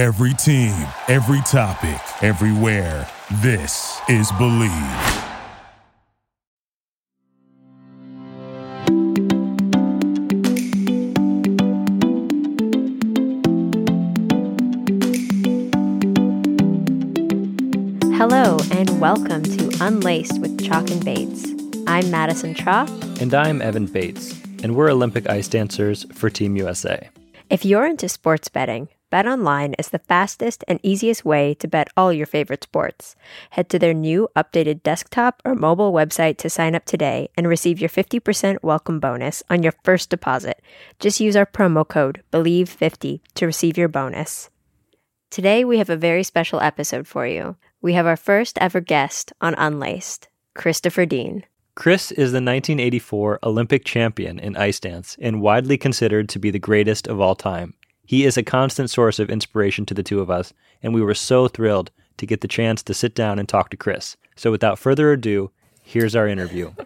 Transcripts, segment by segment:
Every team, every topic, everywhere. This is Believe. Hello, and welcome to Unlaced with Chock and Bates. I'm Madison Chock. And I'm Evan Bates, and we're Olympic ice dancers for Team USA. If you're into sports betting, BetOnline is the fastest and easiest way to bet all your favorite sports. Head to their new updated desktop or mobile website to sign up today and receive your 50% welcome bonus on your first deposit. Just use our promo code BELIEVE50 to receive your bonus. Today, we have a very special episode for you. We have our first ever guest on Unlaced, Christopher Dean. Chris is the 1984 Olympic champion in ice dance and widely considered to be the greatest of all time. He is a constant source of inspiration to the two of us, and we were so thrilled to get the chance to sit down and talk to Chris. So, without further ado, here's our interview.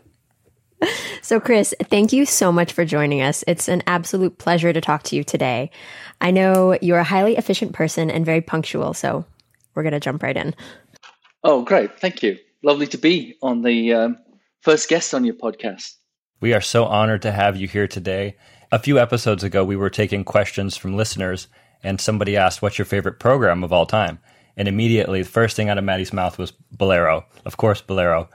So, Chris, thank you so much for joining us. It's an absolute pleasure to talk to you today. I know you're a highly efficient person and very punctual, so we're going to jump right in. Oh, great. Thank you. Lovely to be on the um, first guest on your podcast. We are so honored to have you here today. A few episodes ago, we were taking questions from listeners, and somebody asked, What's your favorite program of all time? And immediately, the first thing out of Maddie's mouth was Bolero. Of course, Bolero.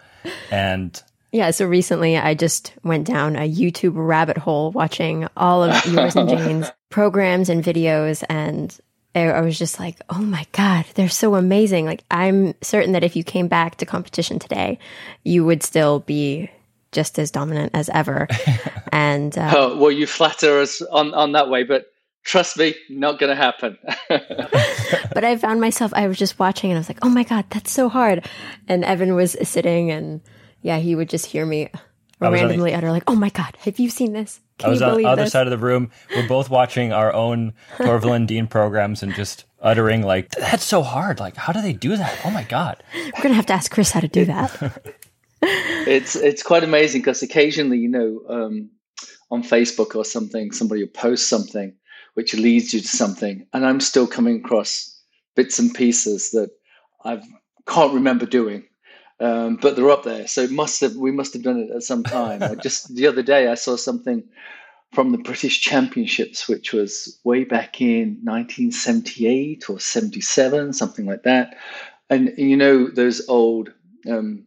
And yeah, so recently I just went down a YouTube rabbit hole watching all of yours and Jane's programs and videos, and I was just like, oh my God, they're so amazing. Like, I'm certain that if you came back to competition today, you would still be just as dominant as ever. and uh, oh, well, you flatter us on, on that way, but trust me, not going to happen. but I found myself, I was just watching and I was like, oh my God, that's so hard. And Evan was sitting and yeah, he would just hear me randomly utter like, oh my God, have you seen this? Can I was on the other this? side of the room. We're both watching our own Torvill and Dean programs and just uttering like, "That's so hard! Like, how do they do that? Oh my god!" We're gonna have to ask Chris how to do that. It's it's quite amazing because occasionally, you know, um, on Facebook or something, somebody will post something which leads you to something, and I'm still coming across bits and pieces that I can't remember doing. Um, but they're up there. So must have we must have done it at some time. just the other day, I saw something from the British Championships, which was way back in 1978 or 77, something like that. And, and you know those old um,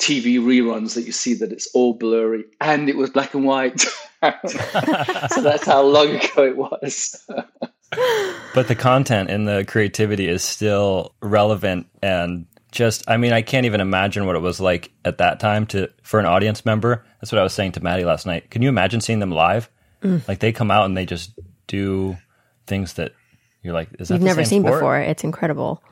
TV reruns that you see that it's all blurry and it was black and white. so that's how long ago it was. but the content and the creativity is still relevant and just I mean I can't even imagine what it was like at that time to for an audience member. That's what I was saying to Maddie last night. Can you imagine seeing them live? Mm. Like they come out and they just do things that you're like, is that you've never seen sport? before? It's incredible.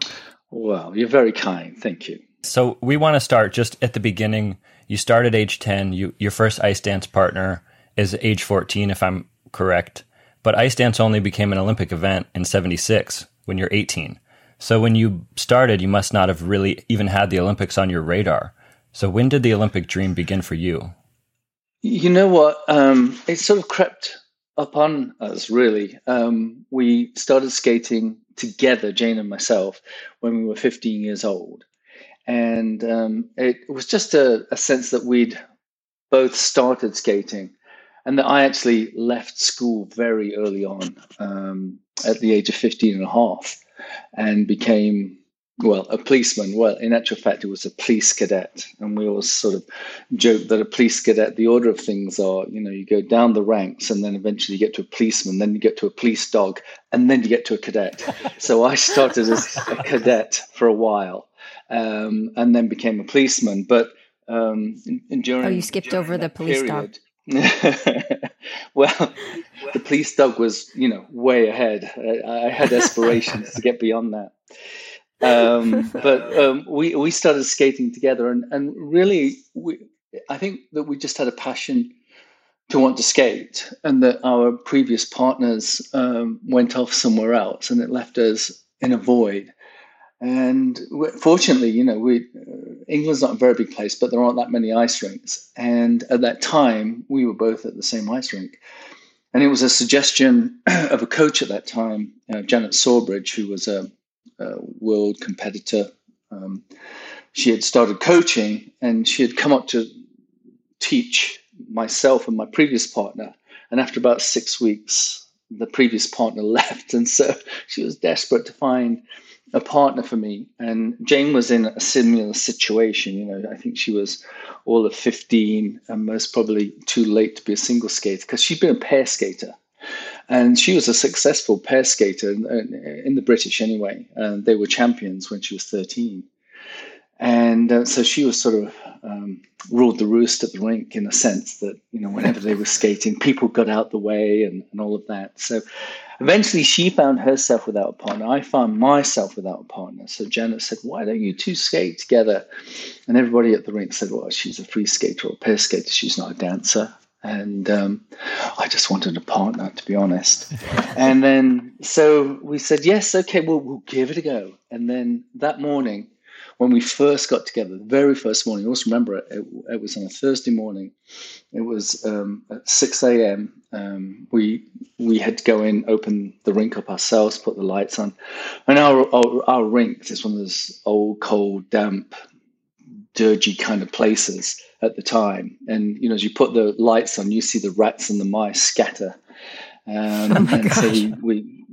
Well, you're very kind. Thank you. So we want to start just at the beginning. You start at age ten. You your first ice dance partner is age fourteen, if I'm correct. But ice dance only became an Olympic event in '76 when you're 18. So when you started, you must not have really even had the Olympics on your radar. So when did the Olympic dream begin for you? You know what? Um, it sort of crept upon us, really. Um, we started skating together, Jane and myself, when we were 15 years old. And um, it was just a, a sense that we'd both started skating and that I actually left school very early on um, at the age of 15 and a half and became well, a policeman. Well, in actual fact, it was a police cadet. And we always sort of joke that a police cadet, the order of things are, you know, you go down the ranks and then eventually you get to a policeman, then you get to a police dog, and then you get to a cadet. so I started as a cadet for a while um, and then became a policeman. But um, during. Oh, you skipped over the police period, dog. well, the police dog was, you know, way ahead. I, I had aspirations to get beyond that. Um, but um, we we started skating together, and and really, we, I think that we just had a passion to want to skate, and that our previous partners um, went off somewhere else, and it left us in a void. And fortunately, you know, we uh, England's not a very big place, but there aren't that many ice rinks. And at that time, we were both at the same ice rink. and it was a suggestion of a coach at that time, uh, Janet Sawbridge, who was a, a world competitor. Um, she had started coaching, and she had come up to teach myself and my previous partner. And after about six weeks, the previous partner left, and so she was desperate to find a partner for me. And Jane was in a similar situation. You know, I think she was all of 15 and most probably too late to be a single skater because she'd been a pair skater. And she was a successful pair skater in the British anyway. And they were champions when she was 13. And uh, so she was sort of um, ruled the roost at the rink in a sense that, you know, whenever they were skating, people got out the way and, and all of that. So eventually she found herself without a partner. I found myself without a partner. So Janet said, Why don't you two skate together? And everybody at the rink said, Well, she's a free skater or a pair skater. She's not a dancer. And um, I just wanted a partner, to be honest. and then, so we said, Yes, okay, well, we'll give it a go. And then that morning, when we first got together, the very first morning, I always remember it, it, it was on a Thursday morning. It was um, at 6 a.m. Um, we we had to go in, open the rink up ourselves, put the lights on. And our, our, our rink is one of those old, cold, damp, dirgy kind of places at the time. And, you know, as you put the lights on, you see the rats and the mice scatter. Um, oh and gosh. so we, we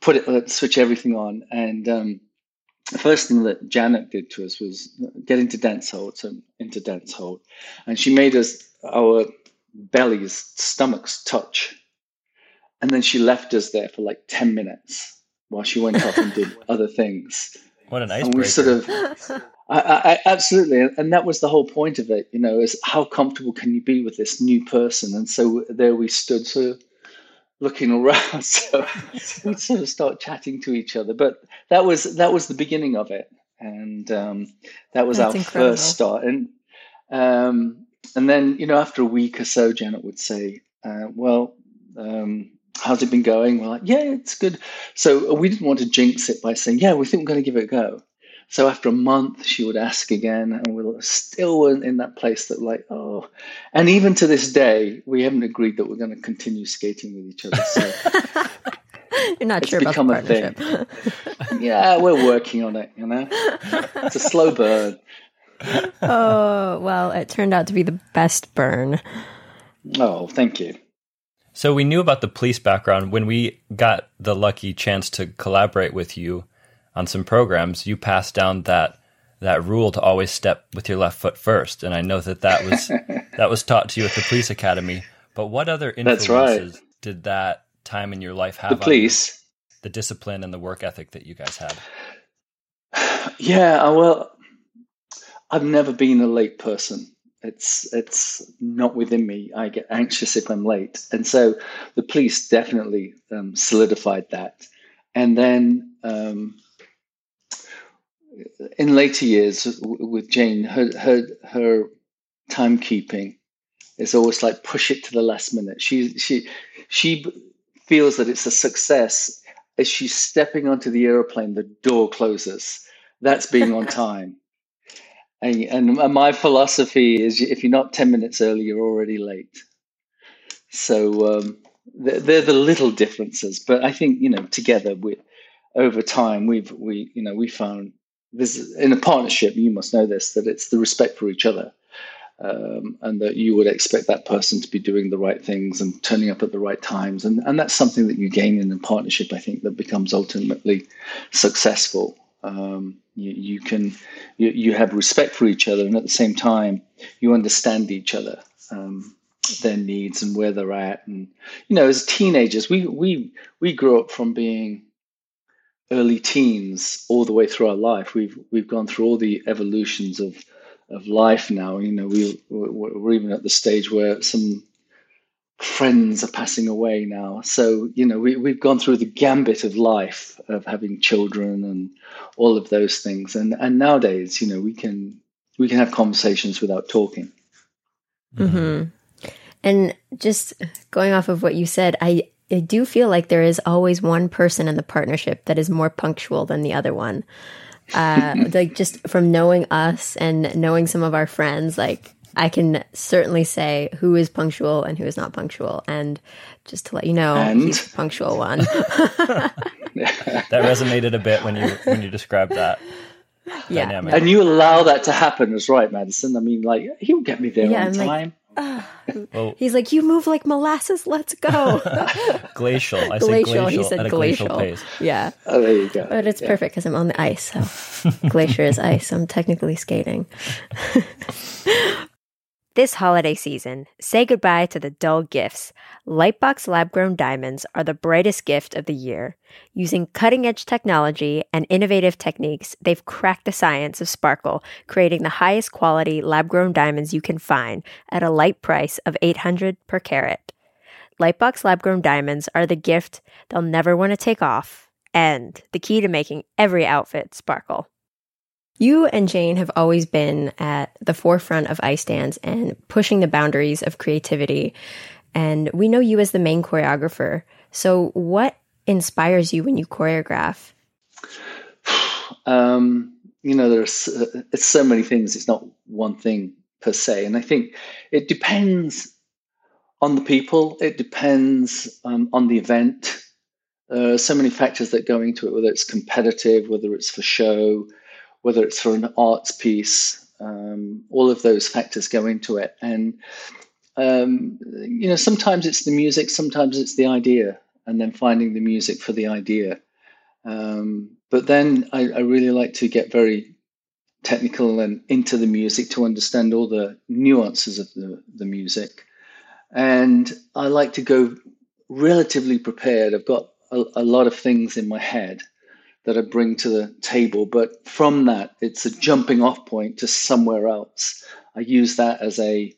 put it, switch everything on. And, um, the first thing that Janet did to us was get into dance hold, so into dance hold, and she made us our bellies, stomachs touch, and then she left us there for like ten minutes while she went off and did other things. What an icebreaker! And we sort of, I, I, absolutely, and that was the whole point of it. You know, is how comfortable can you be with this new person? And so there we stood, sort of looking around. So we sort of start chatting to each other. But that was that was the beginning of it, and um, that was That's our incredible. first start. And um, and then you know after a week or so, Janet would say, uh, "Well." Um, how's it been going? We're like, yeah, it's good. So we didn't want to jinx it by saying, yeah, we think we're going to give it a go. So after a month, she would ask again, and we are still in that place that, like, oh. And even to this day, we haven't agreed that we're going to continue skating with each other. So You're not sure about the partnership. yeah, we're working on it. You know, it's a slow burn. oh well, it turned out to be the best burn. Oh, thank you. So we knew about the police background when we got the lucky chance to collaborate with you on some programs, you passed down that that rule to always step with your left foot first. And I know that that was that was taught to you at the police academy. But what other influences right. did that time in your life have? On the police, the discipline and the work ethic that you guys had. Yeah, uh, well, I've never been a late person. It's it's not within me. I get anxious if I'm late, and so the police definitely um, solidified that. And then um, in later years with Jane, her her her timekeeping is always like push it to the last minute. She she she feels that it's a success as she's stepping onto the aeroplane. The door closes. That's being on time. and, and my philosophy is, if you're not ten minutes early, you're already late. So um, they're, they're the little differences, but I think you know together we over time we've we you know we found this in a partnership, you must know this that it's the respect for each other. Um, and that you would expect that person to be doing the right things and turning up at the right times. And, and that's something that you gain in a partnership, I think, that becomes ultimately successful. Um, you, you, can you, you have respect for each other, and at the same time, you understand each other, um, their needs and where they're at. And you know, as teenagers, we we we grew up from being early teens all the way through our life. We've we've gone through all the evolutions of of life now. You know, we we're even at the stage where some friends are passing away now. So you know, we we've gone through the gambit of life of having children and all of those things. And and nowadays, you know, we can we can have conversations without talking. Hmm. And just going off of what you said, I I do feel like there is always one person in the partnership that is more punctual than the other one. Uh, like just from knowing us and knowing some of our friends, like I can certainly say who is punctual and who is not punctual. And just to let you know, And? he's the punctual one. That resonated a bit when you when you described that yeah. dynamic. And you allow that to happen, is right, Madison. I mean, like he'll get me there Yeah, on I'm like- time. Well, oh. He's like, you move like molasses. Let's go. glacial. I say glacial. glacial, He said at a glacial. glacial pace. Yeah. oh, there you go. But it's perfect because I'm on the ice. So glacier is ice. I'm technically skating. this holiday season, say goodbye to the dull gifts. Lightbox lab grown diamonds are the brightest gift of the year. Using cutting edge technology and innovative techniques, they've cracked the science of sparkle, creating the highest quality lab grown diamonds you can find at a light price of 800 per carat. Lightbox lab grown diamonds are the gift they'll never want to take off and the key to making every outfit sparkle. You and Jane have always been at the forefront of ice dance and pushing the boundaries of creativity. And we know you as the main choreographer. So, what inspires you when you choreograph? um, you know, there's uh, it's so many things. It's not one thing per se, and I think it depends on the people. It depends um, on the event. There are so many factors that go into it, whether it's competitive, whether it's for show, whether it's for an arts piece. Um, all of those factors go into it, and um, you know, sometimes it's the music, sometimes it's the idea, and then finding the music for the idea. Um, but then I, I really like to get very technical and into the music to understand all the nuances of the, the music. And I like to go relatively prepared. I've got a, a lot of things in my head that I bring to the table, but from that, it's a jumping off point to somewhere else. I use that as a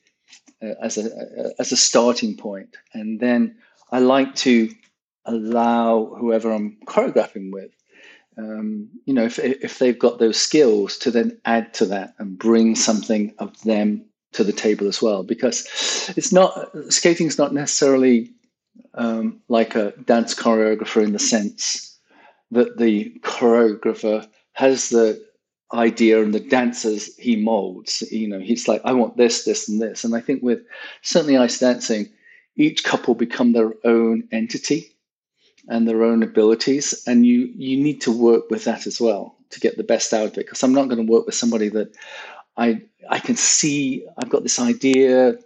as a as a starting point, and then I like to allow whoever I'm choreographing with, um, you know, if if they've got those skills, to then add to that and bring something of them to the table as well, because it's not skating is not necessarily um, like a dance choreographer in the sense that the choreographer has the idea and the dancers he molds. You know, he's like, I want this, this, and this. And I think with certainly ice dancing, each couple become their own entity and their own abilities, and you you need to work with that as well to get the best out of it. Because I'm not going to work with somebody that I I can see I've got this idea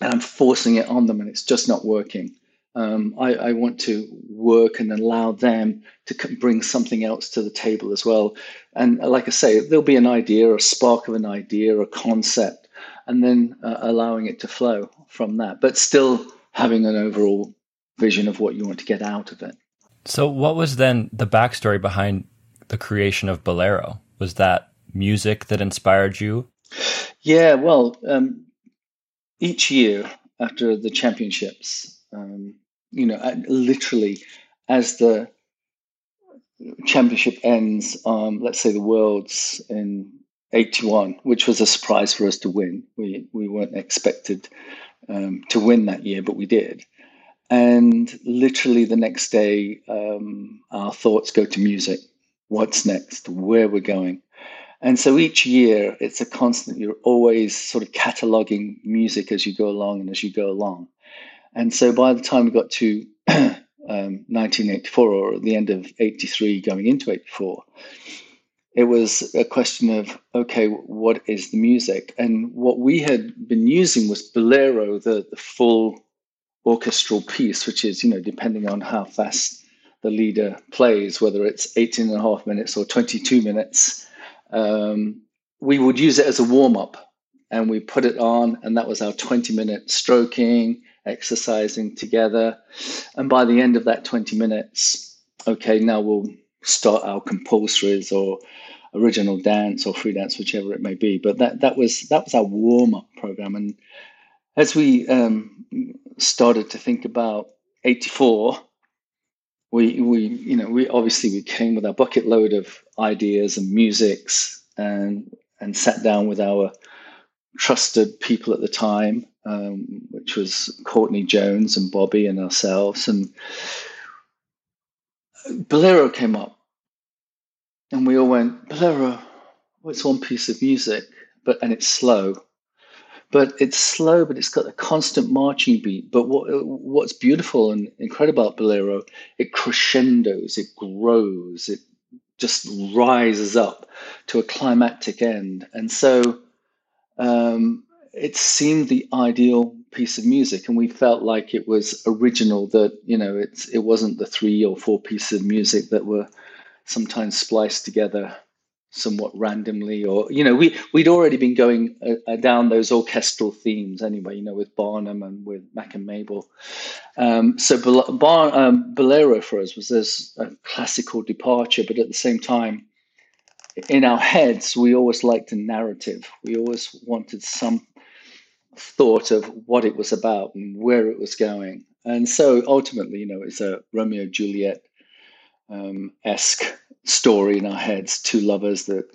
and I'm forcing it on them, and it's just not working. Um, I, I, want to work and allow them to bring something else to the table as well. And like I say, there'll be an idea, a spark of an idea, a concept, and then uh, allowing it to flow from that, but still having an overall vision of what you want to get out of it. So, what was then the backstory behind the creation of Bolero? Was that music that inspired you? Yeah, well, um, each year after the championships, um, you know, literally as the championship ends, um, let's say the Worlds in 81, which was a surprise for us to win. We, we weren't expected um, to win that year, but we did. And literally the next day, um, our thoughts go to music. What's next? Where we're going? And so each year, it's a constant. You're always sort of cataloging music as you go along and as you go along. And so by the time we got to um, 1984 or the end of 83 going into 84, it was a question of, okay, what is the music? And what we had been using was Bolero, the, the full orchestral piece, which is, you know, depending on how fast the leader plays, whether it's 18 and a half minutes or 22 minutes, um, we would use it as a warm up and we put it on, and that was our 20 minute stroking exercising together. And by the end of that 20 minutes, okay, now we'll start our compulsories or original dance or free dance, whichever it may be. But that, that was that was our warm up program. And as we um, started to think about 84, we, we, you know, we obviously we came with our bucket load of ideas and musics and and sat down with our trusted people at the time um, which was Courtney Jones and Bobby and ourselves. And Bolero came up, and we all went, Bolero, well, it's one piece of music, but and it's slow, but it's slow, but it's got a constant marching beat. But what what's beautiful and incredible about Bolero, it crescendos, it grows, it just rises up to a climactic end, and so um, it seemed the ideal piece of music, and we felt like it was original. That you know, it's it wasn't the three or four pieces of music that were sometimes spliced together somewhat randomly or you know we we'd already been going uh, uh, down those orchestral themes anyway you know with barnum and with mack and mabel um, so Bar- um, bolero for us was this a classical departure but at the same time in our heads we always liked a narrative we always wanted some thought of what it was about and where it was going. And so ultimately you know it's a romeo juliet um, esque story in our heads two lovers that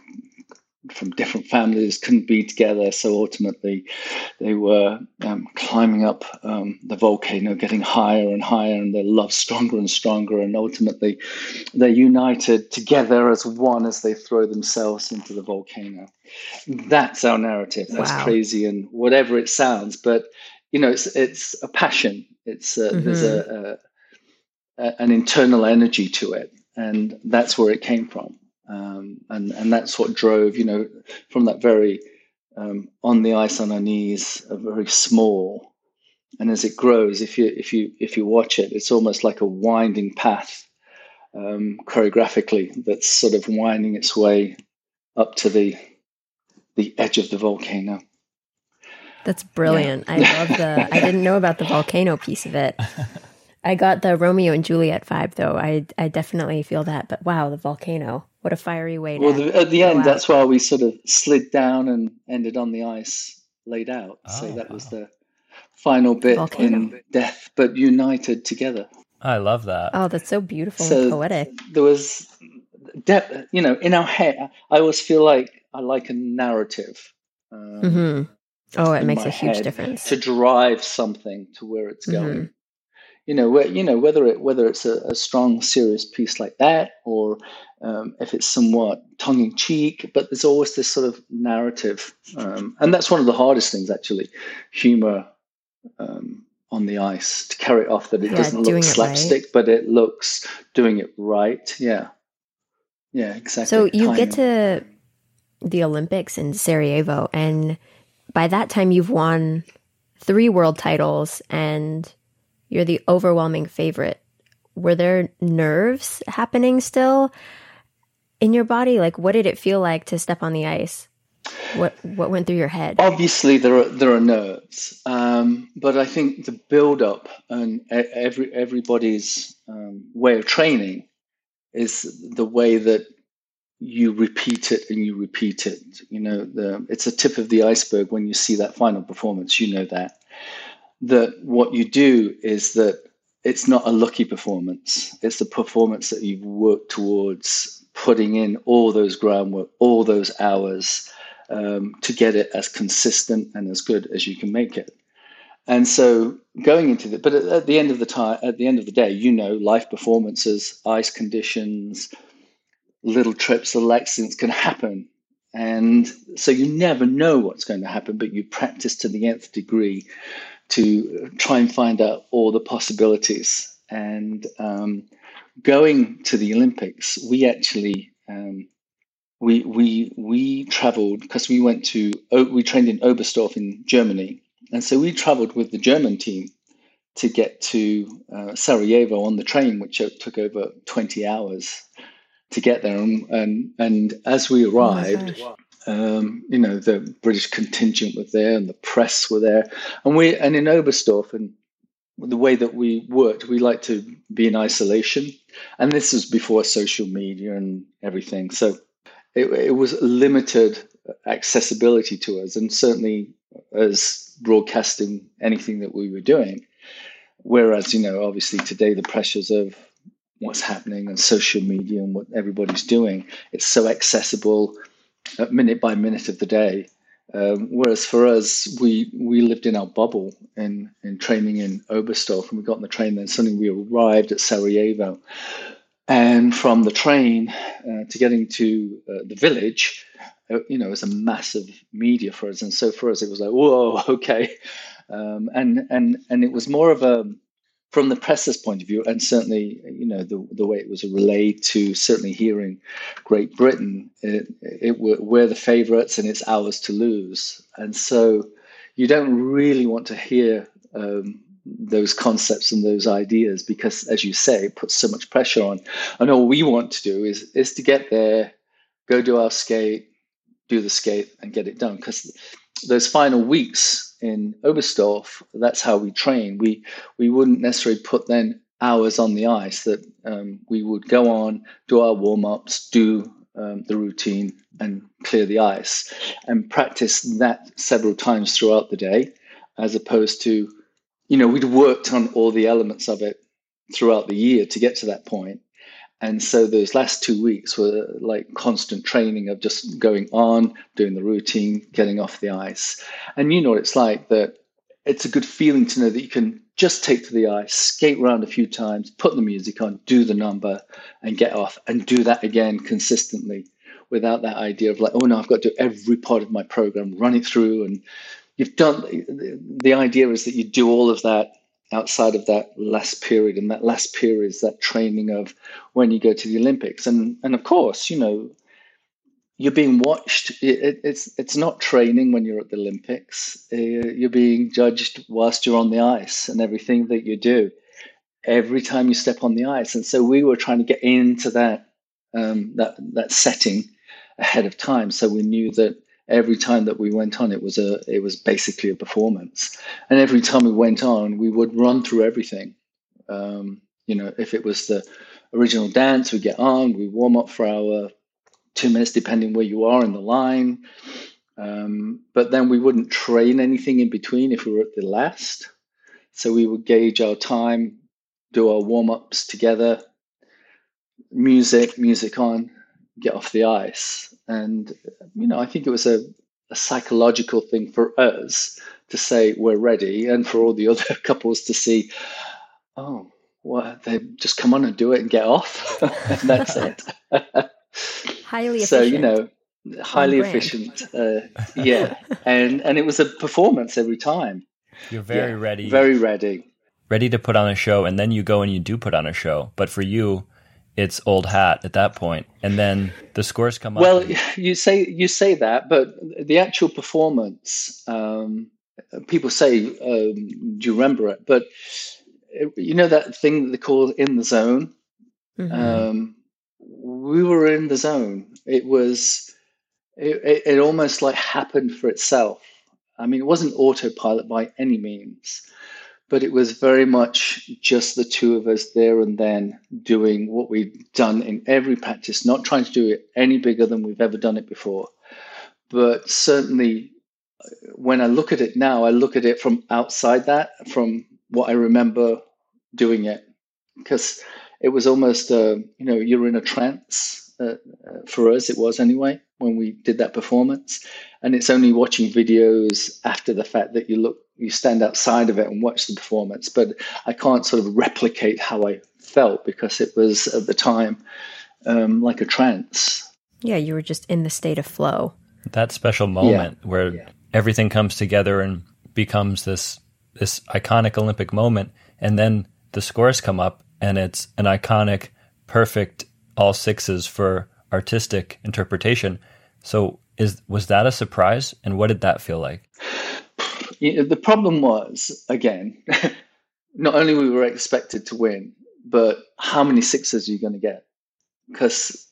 from different families couldn't be together so ultimately they were um, climbing up um, the volcano getting higher and higher and their love stronger and stronger and ultimately they're united together as one as they throw themselves into the volcano that's our narrative that's wow. crazy and whatever it sounds but you know it's it's a passion it's a, mm-hmm. there's a, a, an internal energy to it and that's where it came from. Um, and and that's what drove, you know, from that very um, on the ice on our knees, a very small, and as it grows, if you if you if you watch it, it's almost like a winding path um, choreographically that's sort of winding its way up to the the edge of the volcano. That's brilliant. Yeah. I love the. I didn't know about the volcano piece of it. I got the Romeo and Juliet vibe, though. I I definitely feel that. But wow, the volcano! What a fiery way! Well, the, at the end, out. that's why we sort of slid down and ended on the ice, laid out. Oh, so that wow. was the final bit volcano. in death, but united together. I love that. Oh, that's so beautiful so and poetic. There was depth, you know, in our head. I always feel like I like a narrative. Um, mm-hmm. Oh, it makes a huge difference to drive something to where it's mm-hmm. You know, where, you know whether it whether it's a, a strong, serious piece like that, or um, if it's somewhat tongue in cheek, but there's always this sort of narrative, um, and that's one of the hardest things actually, humor um, on the ice to carry it off that it yeah, doesn't look slapstick, right. but it looks doing it right. Yeah, yeah, exactly. So you Timing. get to the Olympics in Sarajevo, and by that time you've won three world titles and you're the overwhelming favorite. Were there nerves happening still in your body? Like, what did it feel like to step on the ice? What what went through your head? Obviously, there are there are nerves, um, but I think the build up and every everybody's um, way of training is the way that you repeat it and you repeat it. You know, the, it's a tip of the iceberg when you see that final performance. You know that that what you do is that it's not a lucky performance. It's the performance that you've worked towards putting in all those groundwork, all those hours um, to get it as consistent and as good as you can make it. And so going into the, but at, at the end of the time, at the end of the day, you know, life performances, ice conditions, little trips of accidents can happen. And so you never know what's going to happen, but you practice to the nth degree to try and find out all the possibilities. And um, going to the Olympics, we actually um, we we we travelled because we went to we trained in Oberstdorf in Germany, and so we travelled with the German team to get to uh, Sarajevo on the train, which took over twenty hours to get there. And and, and as we oh arrived. Oh um, you know, the British contingent was there and the press were there. And we and in Oberstdorf and the way that we worked, we like to be in isolation. And this was before social media and everything. So it, it was limited accessibility to us and certainly as broadcasting anything that we were doing. Whereas, you know, obviously today the pressures of what's happening on social media and what everybody's doing, it's so accessible minute by minute of the day. Um, whereas for us, we we lived in our bubble in in training in Oberstdorf, and we got on the train. Then suddenly we arrived at Sarajevo, and from the train uh, to getting to uh, the village, uh, you know, it was a massive media for us. And so for us, it was like, whoa, okay. Um, and, and, and it was more of a, from the press's point of view, and certainly, you know, the, the way it was relayed to certainly hearing Great Britain, it, it, we're the favourites and it's ours to lose. And so you don't really want to hear um, those concepts and those ideas because, as you say, it puts so much pressure on. And all we want to do is is to get there, go do our skate, do the skate, and get it done. Because those final weeks in Oberstdorf, that's how we train. We we wouldn't necessarily put then hours on the ice. That um, we would go on, do our warm ups, do um, the routine, and clear the ice, and practice that several times throughout the day, as opposed to, you know, we'd worked on all the elements of it throughout the year to get to that point and so those last two weeks were like constant training of just going on, doing the routine, getting off the ice. And you know what it's like that it's a good feeling to know that you can just take to the ice, skate around a few times, put the music on, do the number, and get off, and do that again consistently without that idea of like, oh no, I've got to do every part of my program, run it through. And you've done the idea is that you do all of that outside of that last period. And that last period is that training of when you go to the Olympics. And and of course, you know, you're being watched. It, it's it's not training when you're at the Olympics. Uh, you're being judged whilst you're on the ice and everything that you do every time you step on the ice. And so we were trying to get into that um, that that setting ahead of time, so we knew that every time that we went on, it was a it was basically a performance. And every time we went on, we would run through everything. Um, you know, if it was the original dance, we get on, we warm up for our two minutes, depending where you are in the line. Um, but then we wouldn't train anything in between if we were at the last. So we would gauge our time, do our warm ups together, music, music on, get off the ice. And, you know, I think it was a, a psychological thing for us to say we're ready and for all the other couples to see, oh, well, they just come on and do it and get off. and that's it. highly efficient. So, you know, highly efficient. Uh, yeah. and, and it was a performance every time. You're very yeah, ready. Very ready. Ready to put on a show. And then you go and you do put on a show. But for you, it's old hat at that point, and then the scores come up. Well, you say you say that, but the actual performance, um, people say, um, "Do you remember it?" But you know that thing that they call in the zone. Mm-hmm. Um, we were in the zone. It was, it, it, it almost like happened for itself. I mean, it wasn't autopilot by any means but it was very much just the two of us there and then doing what we'd done in every practice, not trying to do it any bigger than we've ever done it before. But certainly, when I look at it now, I look at it from outside that, from what I remember doing it, because it was almost, uh, you know, you're in a trance. Uh, uh, for us, it was anyway when we did that performance, and it's only watching videos after the fact that you look you stand outside of it and watch the performance. But I can't sort of replicate how I felt because it was at the time um, like a trance. Yeah, you were just in the state of flow. That special moment yeah. where yeah. everything comes together and becomes this this iconic Olympic moment, and then the scores come up, and it's an iconic, perfect all sixes for artistic interpretation. So, is was that a surprise, and what did that feel like? you know, the problem was again, not only we were expected to win, but how many sixes are you going to get? Because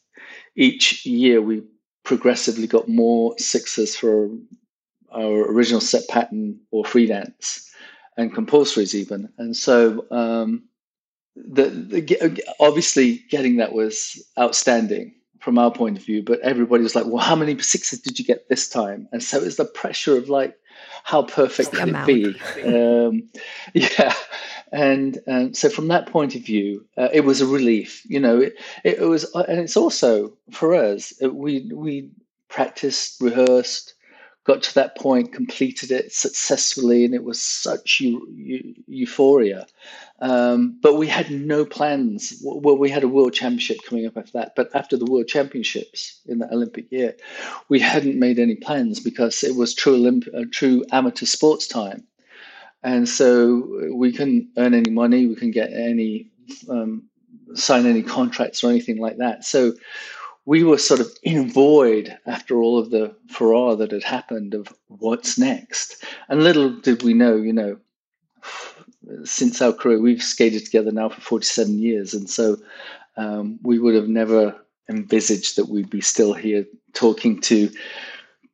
each year we progressively got more sixes for our original set pattern or free dance and compulsories even. And so um, the, the, obviously getting that was outstanding from our point of view, but everybody was like, well, how many sixes did you get this time? And so it's the pressure of like, how perfect can it be? Um, yeah. And um, so, from that point of view, uh, it was a relief. You know, it, it was, uh, and it's also for us. Uh, we we practiced, rehearsed, got to that point, completed it successfully, and it was such eu- eu- euphoria. Um, but we had no plans. Well, we had a world championship coming up after that. But after the world championships in that Olympic year, we hadn't made any plans because it was true Olymp- uh, true amateur sports time, and so we couldn't earn any money. We couldn't get any um, sign any contracts or anything like that. So we were sort of in void after all of the furore that had happened of what's next. And little did we know, you know, since our career, we've skated together now for 47 years. And so um, we would have never envisaged that we'd be still here talking to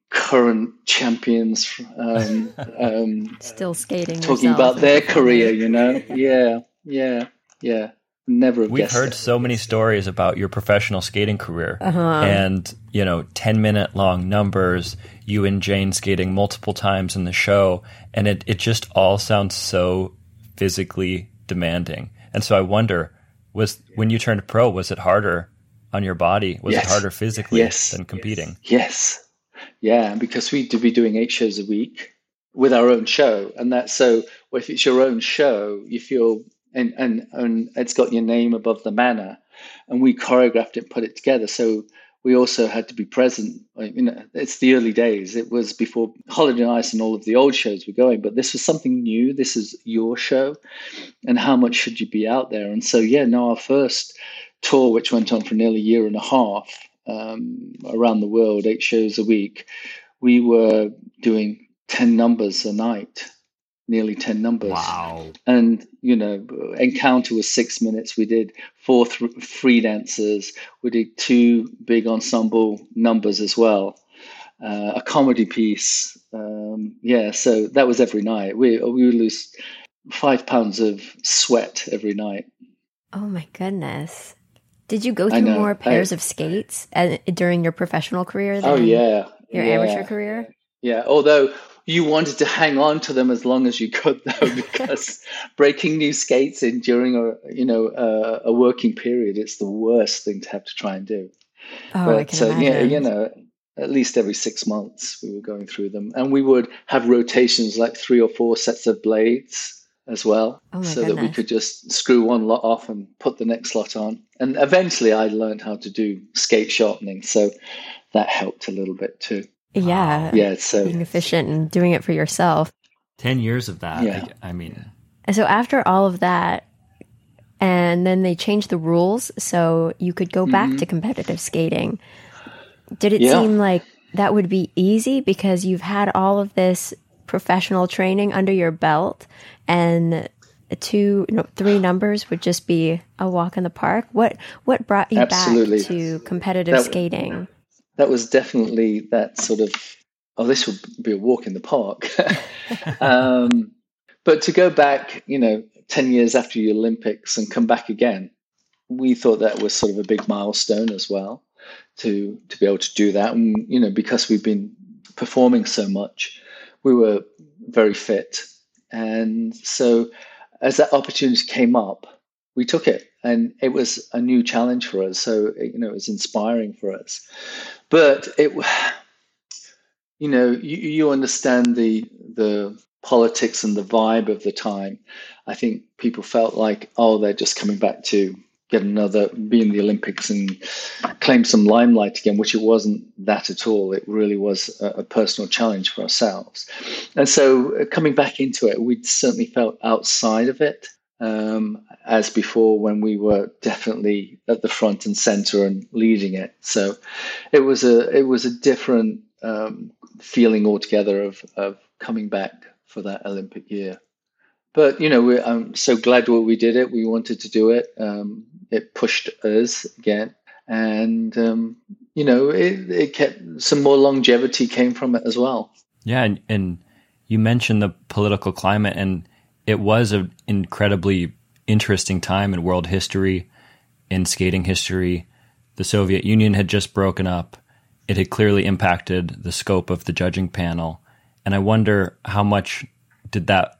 current champions, um, um, still skating, talking about their career, you know? Yeah, yeah, yeah never we've heard it. so many stories about your professional skating career uh-huh. and you know 10 minute long numbers you and jane skating multiple times in the show and it, it just all sounds so physically demanding and so i wonder was when you turned pro was it harder on your body was yes. it harder physically yes. than competing yes yeah because we to be doing eight shows a week with our own show and that's so well, if it's your own show you feel and and and it's got your name above the banner, and we choreographed it, put it together. So we also had to be present. You know, it's the early days. It was before Holiday on Ice and all of the old shows were going, but this was something new. This is your show, and how much should you be out there? And so, yeah, no, our first tour, which went on for nearly a year and a half um, around the world, eight shows a week, we were doing ten numbers a night nearly 10 numbers. Wow. And, you know, encounter was six minutes. We did four th- free dancers. We did two big ensemble numbers as well. Uh, a comedy piece. Um, yeah, so that was every night. We, we would lose five pounds of sweat every night. Oh my goodness. Did you go through more pairs I, of skates uh, during your professional career oh, than oh, yeah. your yeah. amateur career? Yeah, although you wanted to hang on to them as long as you could though because breaking new skates in during a you know uh, a working period it's the worst thing to have to try and do. Oh, but uh, yeah you know at least every six months we were going through them. And we would have rotations like three or four sets of blades as well oh so goodness. that we could just screw one lot off and put the next lot on. And eventually i learned how to do skate sharpening so that helped a little bit too yeah. Yeah. So being efficient and doing it for yourself. 10 years of that. Yeah. I, I mean, and so after all of that, and then they changed the rules so you could go back mm-hmm. to competitive skating. Did it yeah. seem like that would be easy because you've had all of this professional training under your belt and two no, three numbers would just be a walk in the park what what brought you Absolutely. back to competitive that, skating that was definitely that sort of oh this will be a walk in the park. Um, but to go back you know 10 years after the olympics and come back again we thought that was sort of a big milestone as well to to be able to do that. And you know because we've been performing so much we were very fit. And so as that opportunity came up we took it and it was a new challenge for us so you know it was inspiring for us but it, you know, you, you understand the the politics and the vibe of the time. I think people felt like, oh, they're just coming back to get another, be in the Olympics and claim some limelight again, which it wasn't that at all. It really was a, a personal challenge for ourselves. And so uh, coming back into it, we certainly felt outside of it um, as before when we were definitely at the front and center and leading it. So it was a it was a different um, feeling altogether of of coming back for that Olympic year. But you know, I'm so glad what we did it. We wanted to do it. Um, it pushed us again, and um, you know, it, it kept some more longevity came from it as well. Yeah, and, and you mentioned the political climate and it was an incredibly interesting time in world history, in skating history. The Soviet Union had just broken up. It had clearly impacted the scope of the judging panel. And I wonder how much did that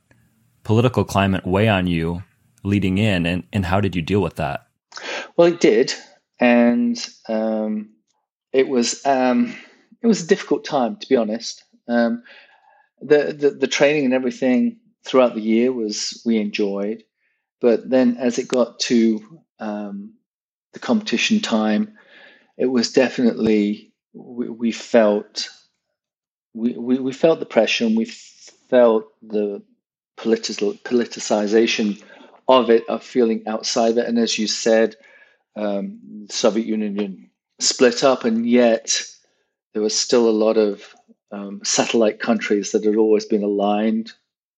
political climate weigh on you leading in, and, and how did you deal with that? Well, it did. And um, it was um, it was a difficult time, to be honest. Um, the, the, the training and everything throughout the year was we enjoyed. But then as it got to um, the competition time, it was definitely we, we felt we, we, we felt the pressure and we felt the political politicization of it, of feeling outside it. And as you said, um, the Soviet Union split up, and yet there was still a lot of um, satellite countries that had always been aligned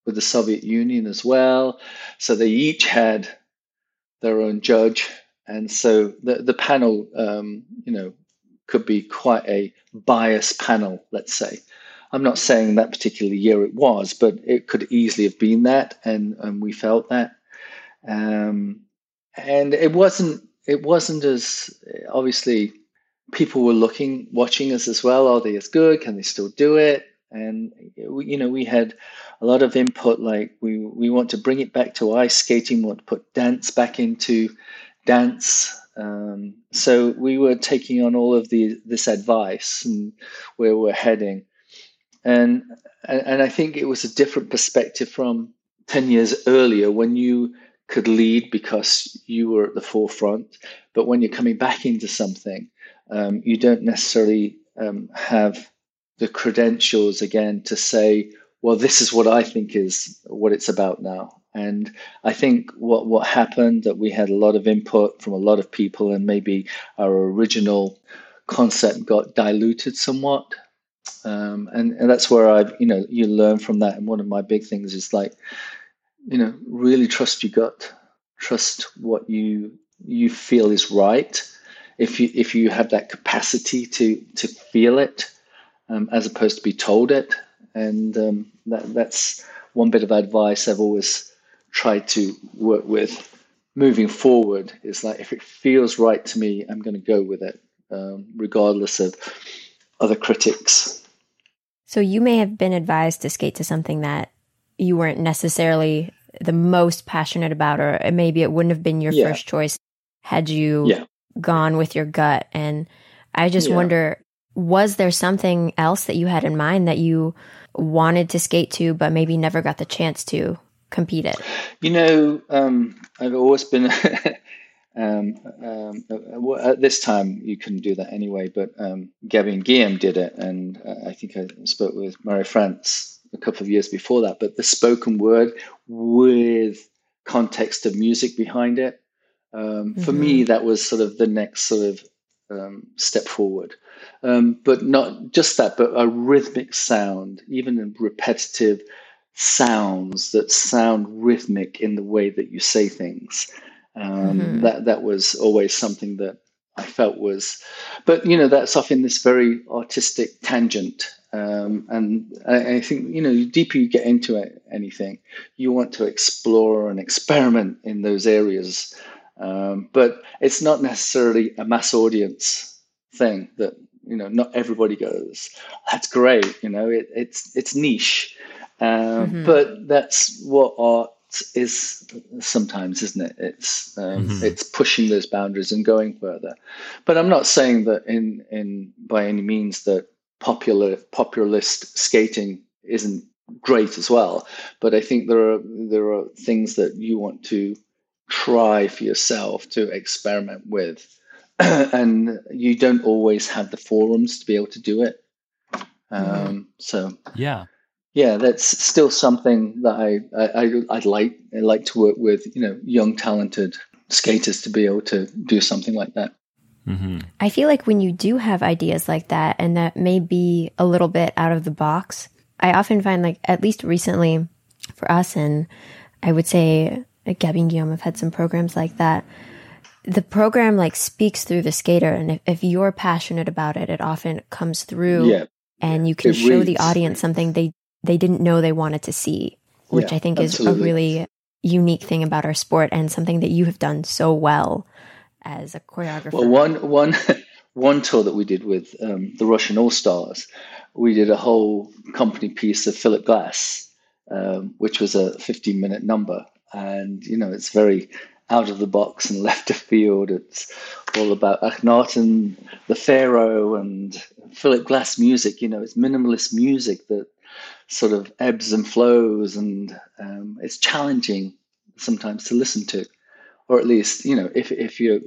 with the Soviet Union as well. So they each had their own judge, and so the the panel, um, you know, could be quite a biased panel, let's say. I'm not saying that particular year it was, but it could easily have been that, and and we felt that. Um, and it wasn't it wasn't as obviously people were looking watching us as well. Are they as good? Can they still do it? And you know we had a lot of input like we we want to bring it back to ice skating, we want to put dance back into dance. Um, so we were taking on all of the this advice and where we're heading. And and I think it was a different perspective from 10 years earlier when you could lead because you were at the forefront. But when you're coming back into something, um, you don't necessarily um, have the credentials again to say, well, this is what I think is what it's about now. And I think what, what happened that we had a lot of input from a lot of people, and maybe our original concept got diluted somewhat. Um, and, and that's where I've, you know, you learn from that. And one of my big things is like, you know, really trust your gut, trust what you you feel is right. If you if you have that capacity to to feel it, um, as opposed to be told it, and um, that that's one bit of advice I've always tried to work with. Moving forward is like if it feels right to me, I'm going to go with it, um, regardless of other critics. So you may have been advised to skate to something that you weren't necessarily the most passionate about, or maybe it wouldn't have been your yeah. first choice had you yeah. gone with your gut. And I just yeah. wonder was there something else that you had in mind that you wanted to skate to, but maybe never got the chance to compete it? You know, um, I've always been. um, um, uh, at this time, you couldn't do that anyway, but um, Gabby and Guillaume did it, and uh, I think I spoke with Marie France a couple of years before that. But the spoken word with context of music behind it, um, mm-hmm. for me, mm-hmm. that was sort of the next sort of um, step forward. Um, but not just that, but a rhythmic sound, even repetitive sounds that sound rhythmic in the way that you say things. Um, mm-hmm. That that was always something that I felt was, but you know, that's off in this very artistic tangent. Um, and I, I, think you know, the deeper you get into it, anything, you want to explore and experiment in those areas. Um, but it's not necessarily a mass audience thing that you know not everybody goes. That's great you know it, it's it's niche. Um, mm-hmm. but that's what art is sometimes isn't it? It's um, mm-hmm. it's pushing those boundaries and going further. But i'm not saying that in in by any means that popular populist skating isn't great as well. But i think there are there are things that you want to try for yourself to experiment with and you don't always have the forums to be able to do it. Mm-hmm. Um, so yeah, yeah, that's still something that I, I I'd like I like to work with you know young talented skaters to be able to do something like that. Mm-hmm. I feel like when you do have ideas like that, and that may be a little bit out of the box, I often find like at least recently for us, and I would say Gabby and Guillaume have had some programs like that the program like speaks through the skater and if, if you're passionate about it it often comes through yeah. and you can it show reads. the audience something they they didn't know they wanted to see which yeah, i think absolutely. is a really unique thing about our sport and something that you have done so well as a choreographer well one one one tour that we did with um, the russian all stars we did a whole company piece of philip glass um, which was a 15 minute number and you know it's very out of the box and left of field. It's all about Akhenaten, the Pharaoh, and Philip Glass music. You know, it's minimalist music that sort of ebbs and flows, and um, it's challenging sometimes to listen to, or at least you know if if you're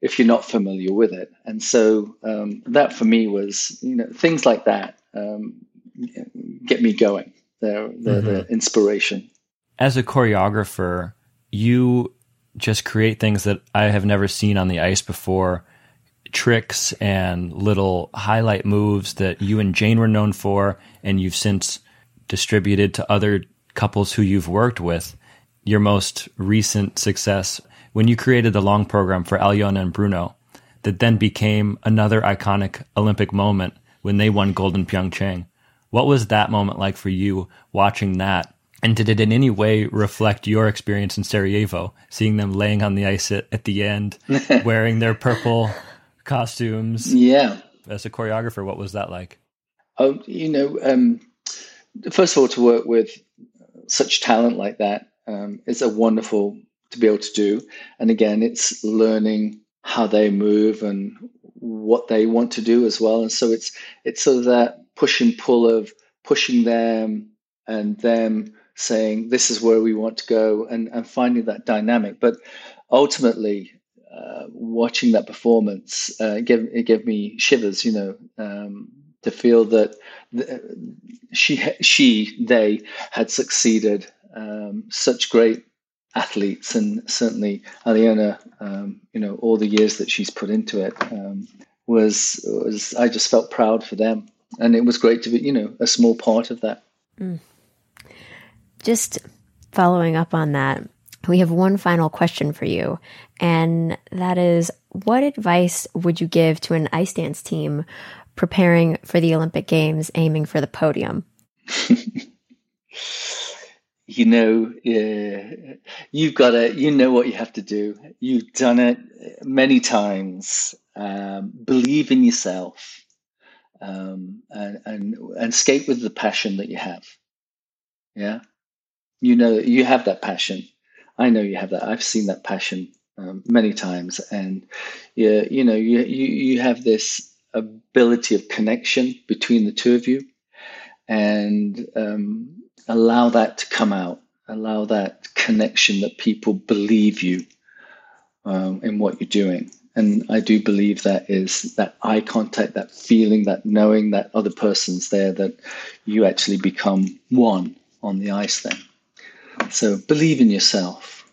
if you're not familiar with it. And so um, that for me was you know things like that um, get me going. They're, they're mm-hmm. the inspiration. As a choreographer, you just create things that I have never seen on the ice before tricks and little highlight moves that you and Jane were known for, and you've since distributed to other couples who you've worked with. Your most recent success when you created the long program for Alyona and Bruno, that then became another iconic Olympic moment when they won gold in Pyeongchang. What was that moment like for you watching that? And did it in any way reflect your experience in Sarajevo, seeing them laying on the ice at, at the end, wearing their purple costumes. Yeah. As a choreographer, what was that like? Oh, you know, um, first of all, to work with such talent like that um, is a wonderful to be able to do. And again, it's learning how they move and what they want to do as well. And so it's it's sort of that push and pull of pushing them and them saying this is where we want to go and, and finding that dynamic. But ultimately, uh, watching that performance, uh, it, gave, it gave me shivers, you know, um, to feel that she, she, they had succeeded. Um, such great athletes, and certainly Alyona, um, you know, all the years that she's put into it um, was was I just felt proud for them, and it was great to be, you know, a small part of that. Mm. Just following up on that, we have one final question for you, and that is what advice would you give to an ice dance team preparing for the Olympic Games, aiming for the podium? you know, uh, you've got to, you know what you have to do. You've done it many times. Um, believe in yourself um, and, and, and skate with the passion that you have. Yeah. You know, you have that passion I know you have that. I've seen that passion um, many times, and you, you know, you, you you have this ability of connection between the two of you, and um, allow that to come out. Allow that connection that people believe you um, in what you're doing. And I do believe that is that eye contact, that feeling, that knowing that other person's there, that you actually become one on the ice then. So believe in yourself.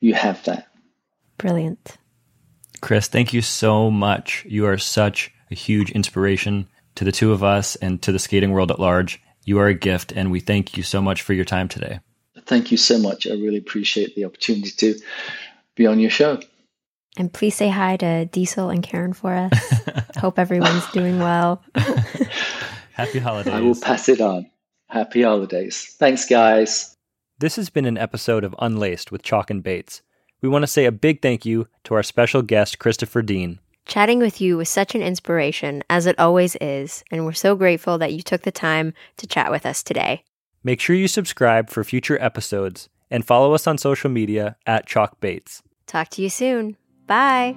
You have that. Brilliant. Chris, thank you so much. You are such a huge inspiration to the two of us and to the skating world at large. You are a gift, and we thank you so much for your time today. Thank you so much. I really appreciate the opportunity to be on your show. And please say hi to Diesel and Karen for us. Hope everyone's doing well. Happy holidays. I will pass it on. Happy holidays. Thanks, guys. This has been an episode of Unlaced with Chock and Bates. We want to say a big thank you to our special guest, Christopher Dean. Chatting with you was such an inspiration, as it always is, and we're so grateful that you took the time to chat with us today. Make sure you subscribe for future episodes and follow us on social media at Chock Bates. Talk to you soon. Bye.